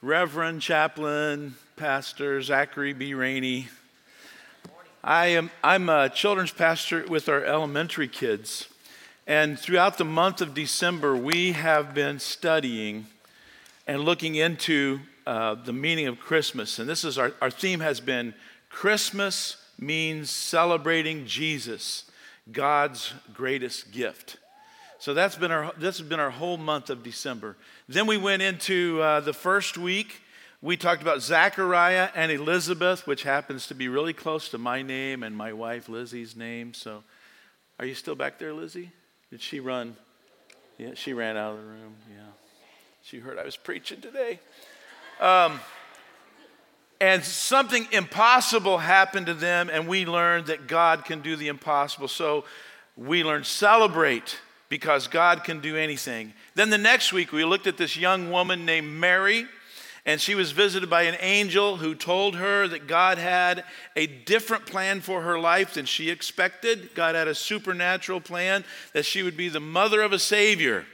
Reverend Chaplain Pastor Zachary B. Rainey. I am I'm a children's pastor with our elementary kids. And throughout the month of December, we have been studying and looking into uh, the meaning of Christmas. And this is our, our theme has been Christmas means celebrating Jesus, God's greatest gift. So that's been our, this has been our whole month of December. Then we went into uh, the first week. We talked about Zachariah and Elizabeth, which happens to be really close to my name and my wife Lizzie's name. So are you still back there, Lizzie? Did she run? Yeah, she ran out of the room. Yeah. She heard I was preaching today. Um, and something impossible happened to them, and we learned that God can do the impossible. So we learned celebrate because God can do anything. Then the next week, we looked at this young woman named Mary, and she was visited by an angel who told her that God had a different plan for her life than she expected. God had a supernatural plan that she would be the mother of a Savior.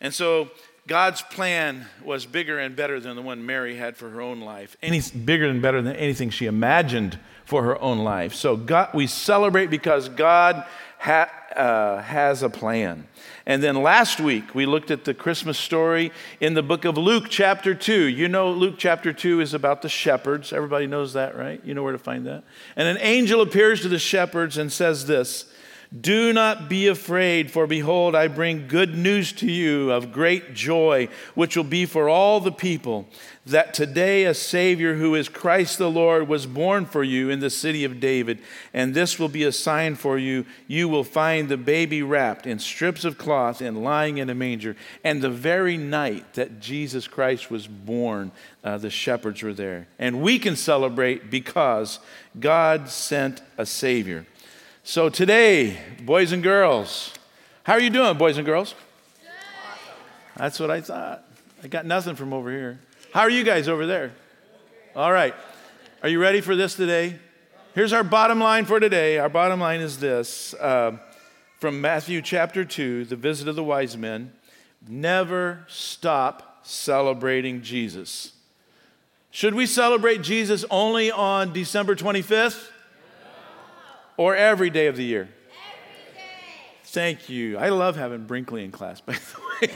And so God's plan was bigger and better than the one Mary had for her own life. Any bigger and better than anything she imagined for her own life. So God, we celebrate because God ha, uh, has a plan. And then last week, we looked at the Christmas story in the book of Luke, chapter 2. You know, Luke chapter 2 is about the shepherds. Everybody knows that, right? You know where to find that. And an angel appears to the shepherds and says this do not be afraid, for behold, I bring good news to you of great joy, which will be for all the people, that today a Savior who is Christ the Lord was born for you in the city of David. And this will be a sign for you. You will find the baby wrapped in strips of cloth and lying in a manger. And the very night that Jesus Christ was born, uh, the shepherds were there. And we can celebrate because God sent a Savior. So today, boys and girls, how are you doing, boys and girls? That's what I thought. I got nothing from over here. How are you guys over there? All right. Are you ready for this today? Here's our bottom line for today. Our bottom line is this uh, from Matthew chapter 2, the visit of the wise men. Never stop celebrating Jesus. Should we celebrate Jesus only on December 25th? Or every day of the year? Thank you. I love having Brinkley in class, by the way.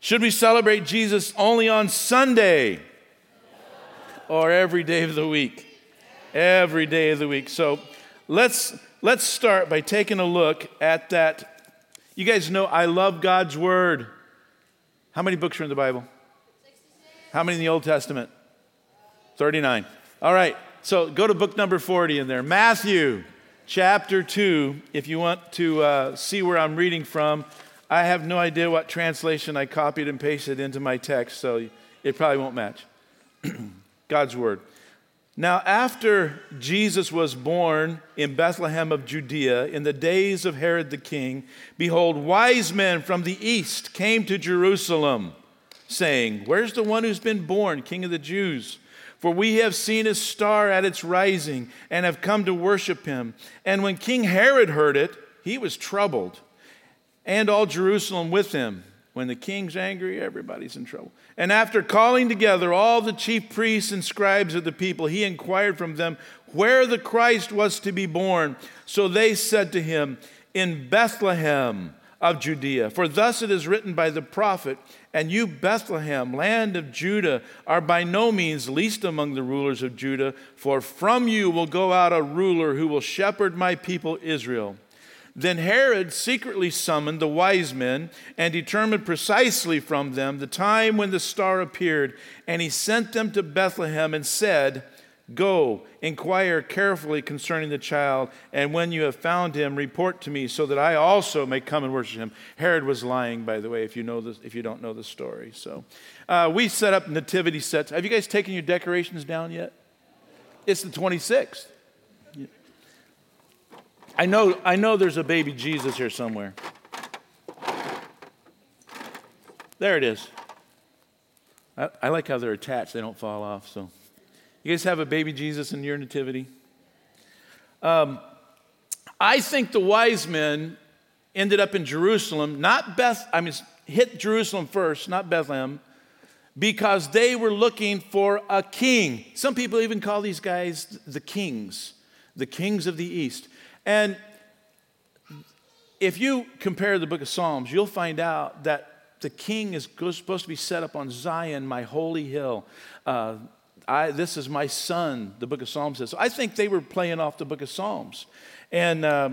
Should we celebrate Jesus only on Sunday or every day of the week? Every day of the week. So let's let's start by taking a look at that. You guys know I love God's word. How many books are in the Bible? 66. How many in the Old Testament? 39. All right. So go to book number 40 in there. Matthew chapter 2, if you want to uh, see where I'm reading from. I have no idea what translation I copied and pasted into my text, so it probably won't match. God's word. Now, after Jesus was born in Bethlehem of Judea in the days of Herod the king, behold, wise men from the east came to Jerusalem, saying, Where's the one who's been born, king of the Jews? For we have seen his star at its rising and have come to worship him. And when King Herod heard it, he was troubled, and all Jerusalem with him. When the king's angry, everybody's in trouble. And after calling together all the chief priests and scribes of the people, he inquired from them where the Christ was to be born. So they said to him, In Bethlehem of Judea. For thus it is written by the prophet, and you, Bethlehem, land of Judah, are by no means least among the rulers of Judah, for from you will go out a ruler who will shepherd my people Israel. Then Herod secretly summoned the wise men and determined precisely from them the time when the star appeared, and he sent them to Bethlehem and said, Go, inquire carefully concerning the child, and when you have found him, report to me so that I also may come and worship him. Herod was lying, by the way, if you, know this, if you don't know the story. So uh, we set up nativity sets. Have you guys taken your decorations down yet? It's the 26th. I know, I know there's a baby Jesus here somewhere. There it is. I, I like how they're attached, they don't fall off. So, you guys have a baby Jesus in your nativity? Um, I think the wise men ended up in Jerusalem, not Beth, I mean, hit Jerusalem first, not Bethlehem, because they were looking for a king. Some people even call these guys the kings, the kings of the east. And if you compare the book of Psalms, you'll find out that the king is supposed to be set up on Zion, my holy hill. Uh, I, this is my son, the book of Psalms says. So I think they were playing off the book of Psalms. And uh,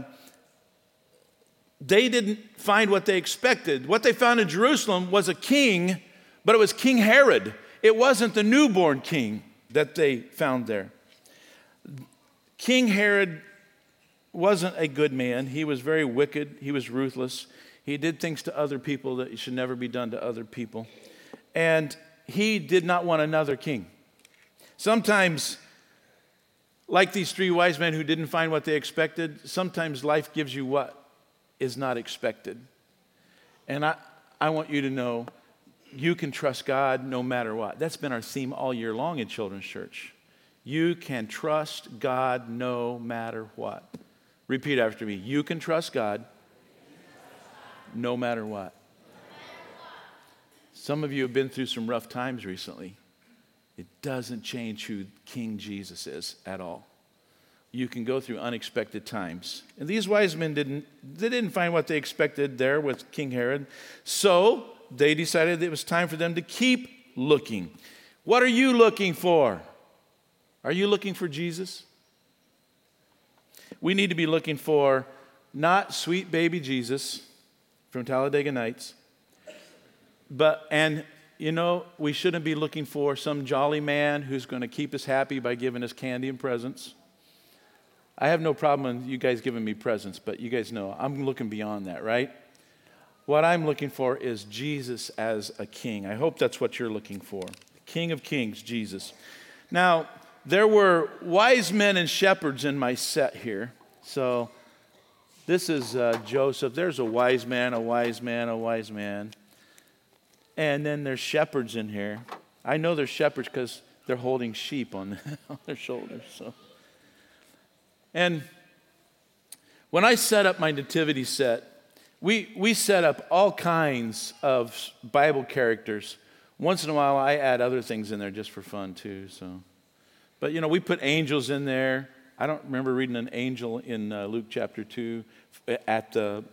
they didn't find what they expected. What they found in Jerusalem was a king, but it was King Herod. It wasn't the newborn king that they found there. King Herod wasn't a good man. He was very wicked, he was ruthless. He did things to other people that should never be done to other people. And he did not want another king. Sometimes, like these three wise men who didn't find what they expected, sometimes life gives you what is not expected. And I, I want you to know you can trust God no matter what. That's been our theme all year long in Children's Church. You can trust God no matter what. Repeat after me. You can trust God no matter what. Some of you have been through some rough times recently. It doesn't change who King Jesus is at all. You can go through unexpected times. And these wise men didn't, they didn't find what they expected there with King Herod. So they decided it was time for them to keep looking. What are you looking for? Are you looking for Jesus? We need to be looking for not sweet baby Jesus from Talladega Nights. But, and you know, we shouldn't be looking for some jolly man who's going to keep us happy by giving us candy and presents. I have no problem with you guys giving me presents, but you guys know I'm looking beyond that, right? What I'm looking for is Jesus as a king. I hope that's what you're looking for. King of Kings, Jesus. Now, there were wise men and shepherds in my set here. So this is uh, Joseph. There's a wise man, a wise man, a wise man. And then there's shepherds in here. I know there's shepherds because they're holding sheep on, on their shoulders. So. And when I set up my nativity set, we, we set up all kinds of Bible characters. Once in a while, I add other things in there just for fun, too. So. But, you know, we put angels in there. I don't remember reading an angel in uh, Luke chapter 2 at the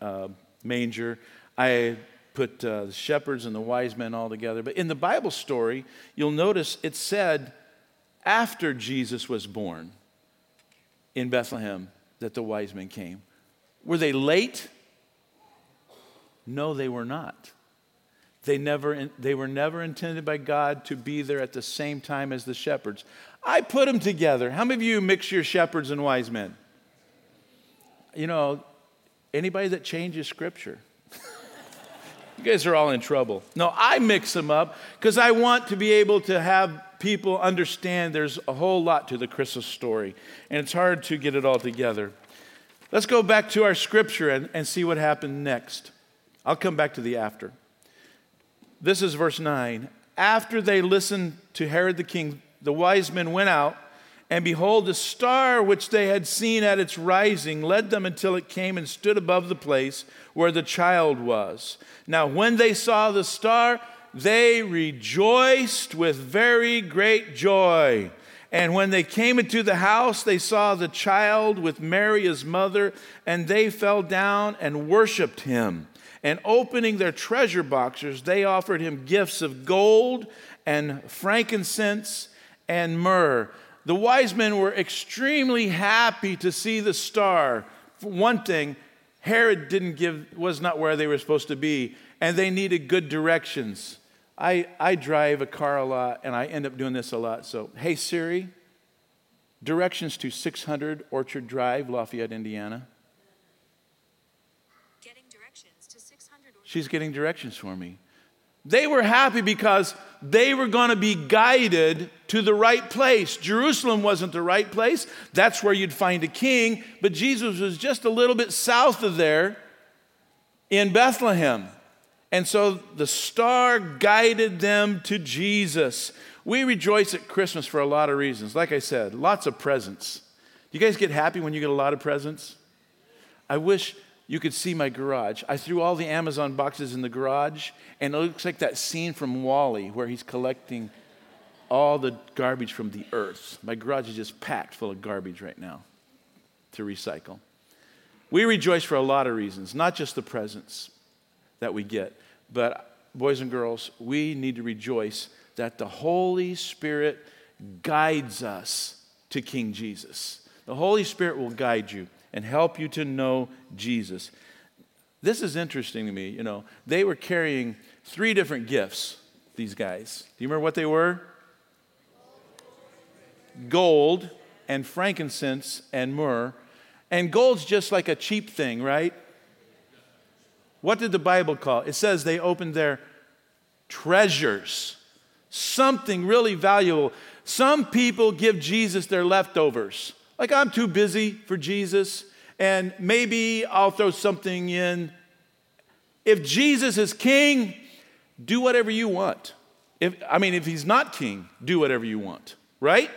uh, manger. I put uh, the shepherds and the wise men all together. But in the Bible story, you'll notice it said after Jesus was born in Bethlehem that the wise men came. Were they late? No, they were not. They, never, they were never intended by God to be there at the same time as the shepherds. I put them together. How many of you mix your shepherds and wise men? You know, anybody that changes scripture, you guys are all in trouble. No, I mix them up because I want to be able to have people understand there's a whole lot to the Christmas story, and it's hard to get it all together. Let's go back to our scripture and, and see what happened next. I'll come back to the after. This is verse 9. After they listened to Herod the king, the wise men went out, and behold, the star which they had seen at its rising led them until it came and stood above the place where the child was. Now, when they saw the star, they rejoiced with very great joy. And when they came into the house, they saw the child with Mary, his mother, and they fell down and worshiped him. And opening their treasure boxes, they offered him gifts of gold and frankincense and myrrh. The wise men were extremely happy to see the star. For one thing, Herod didn't give, was not where they were supposed to be, and they needed good directions. I, I drive a car a lot and I end up doing this a lot. So, hey Siri, directions to 600 Orchard Drive, Lafayette, Indiana. Getting directions to 600 or She's getting directions for me. They were happy because they were going to be guided to the right place. Jerusalem wasn't the right place. That's where you'd find a king, but Jesus was just a little bit south of there in Bethlehem. And so the star guided them to Jesus. We rejoice at Christmas for a lot of reasons. Like I said, lots of presents. You guys get happy when you get a lot of presents? I wish you could see my garage. I threw all the Amazon boxes in the garage, and it looks like that scene from WALL-E where he's collecting all the garbage from the earth. My garage is just packed full of garbage right now to recycle. We rejoice for a lot of reasons, not just the presents that we get, but boys and girls, we need to rejoice that the Holy Spirit guides us to King Jesus. The Holy Spirit will guide you and help you to know Jesus. This is interesting to me. You know, they were carrying three different gifts, these guys. Do you remember what they were? Gold and frankincense and myrrh. And gold's just like a cheap thing, right? What did the Bible call it? Says they opened their treasures, something really valuable. Some people give Jesus their leftovers. Like, I'm too busy for Jesus, and maybe I'll throw something in. If Jesus is king, do whatever you want. If, I mean, if he's not king, do whatever you want, right?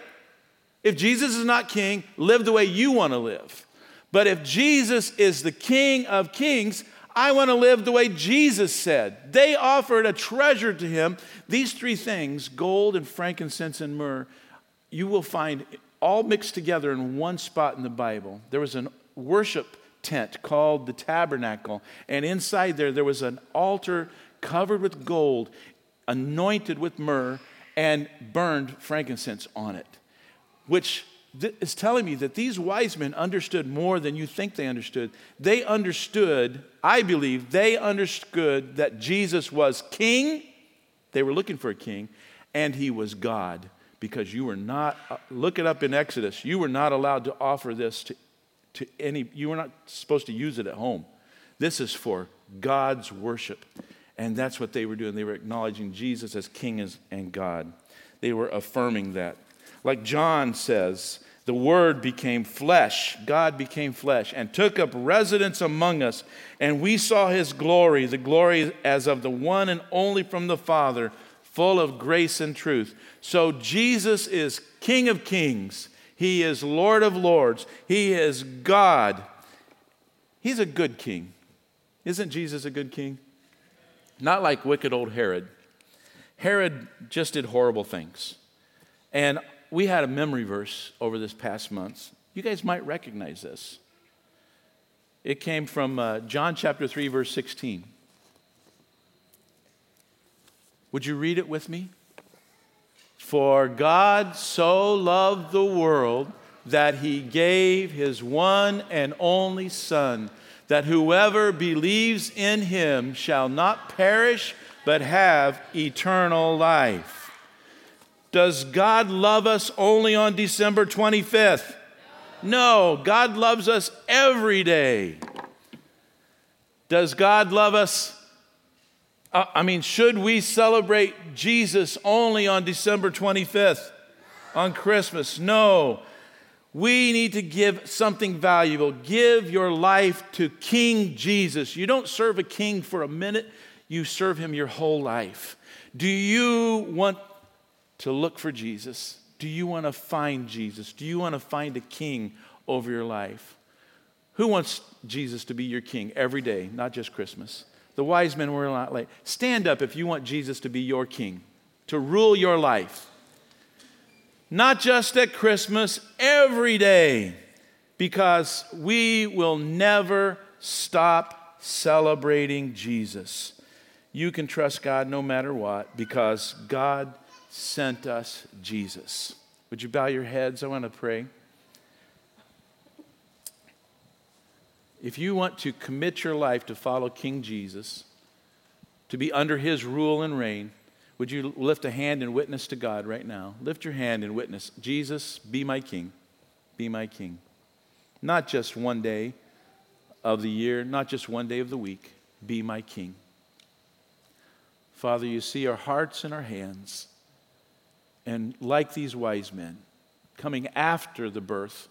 If Jesus is not king, live the way you want to live. But if Jesus is the king of kings, I want to live the way Jesus said. They offered a treasure to him. These three things gold and frankincense and myrrh you will find all mixed together in one spot in the Bible. There was a worship tent called the tabernacle, and inside there, there was an altar covered with gold, anointed with myrrh, and burned frankincense on it, which is telling me that these wise men understood more than you think they understood. They understood, I believe, they understood that Jesus was king. They were looking for a king, and he was God because you were not, uh, look it up in Exodus, you were not allowed to offer this to, to any, you were not supposed to use it at home. This is for God's worship. And that's what they were doing. They were acknowledging Jesus as King and God. They were affirming that. Like John says, the Word became flesh, God became flesh, and took up residence among us. And we saw His glory, the glory as of the one and only from the Father full of grace and truth. So Jesus is King of kings, He is Lord of lords, He is God. He's a good king. Isn't Jesus a good king? Not like wicked old Herod. Herod just did horrible things. And we had a memory verse over this past month. You guys might recognize this. It came from uh, John chapter 3, verse 16. Would you read it with me? For God so loved the world that he gave his one and only Son, that whoever believes in him shall not perish but have eternal life. Does God love us only on December 25th? No, God loves us every day. Does God love us Uh, I mean, should we celebrate Jesus only on December 25th, on Christmas? No. We need to give something valuable. Give your life to King Jesus. You don't serve a king for a minute, you serve him your whole life. Do you want to look for Jesus? Do you want to find Jesus? Do you want to find a king over your life? Who wants Jesus to be your king every day, not just Christmas? The wise men were not late. Stand up if you want Jesus to be your king, to rule your life. Not just at Christmas, every day, because we will never stop celebrating Jesus. You can trust God no matter what, because God sent us Jesus. Would you bow your heads? I want to pray. If you want to commit your life to follow King Jesus, to be under his rule and reign, Would you lift a hand and witness to God right now? Lift your hand and witness Jesus, be my king. Be my king. Not just one day of the year, not just one day of the week. Be my king. Father, you see our hearts and our hands. And like these wise men, coming after the birth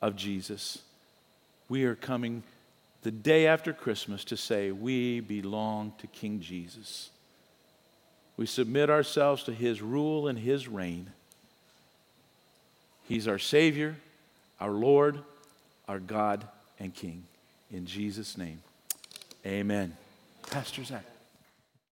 of Jesus, we are coming the day after Christmas to say, We belong to King Jesus. We submit ourselves to his rule and his reign. He's our Savior, our Lord, our God, and King. In Jesus' name, amen. Pastor Zach.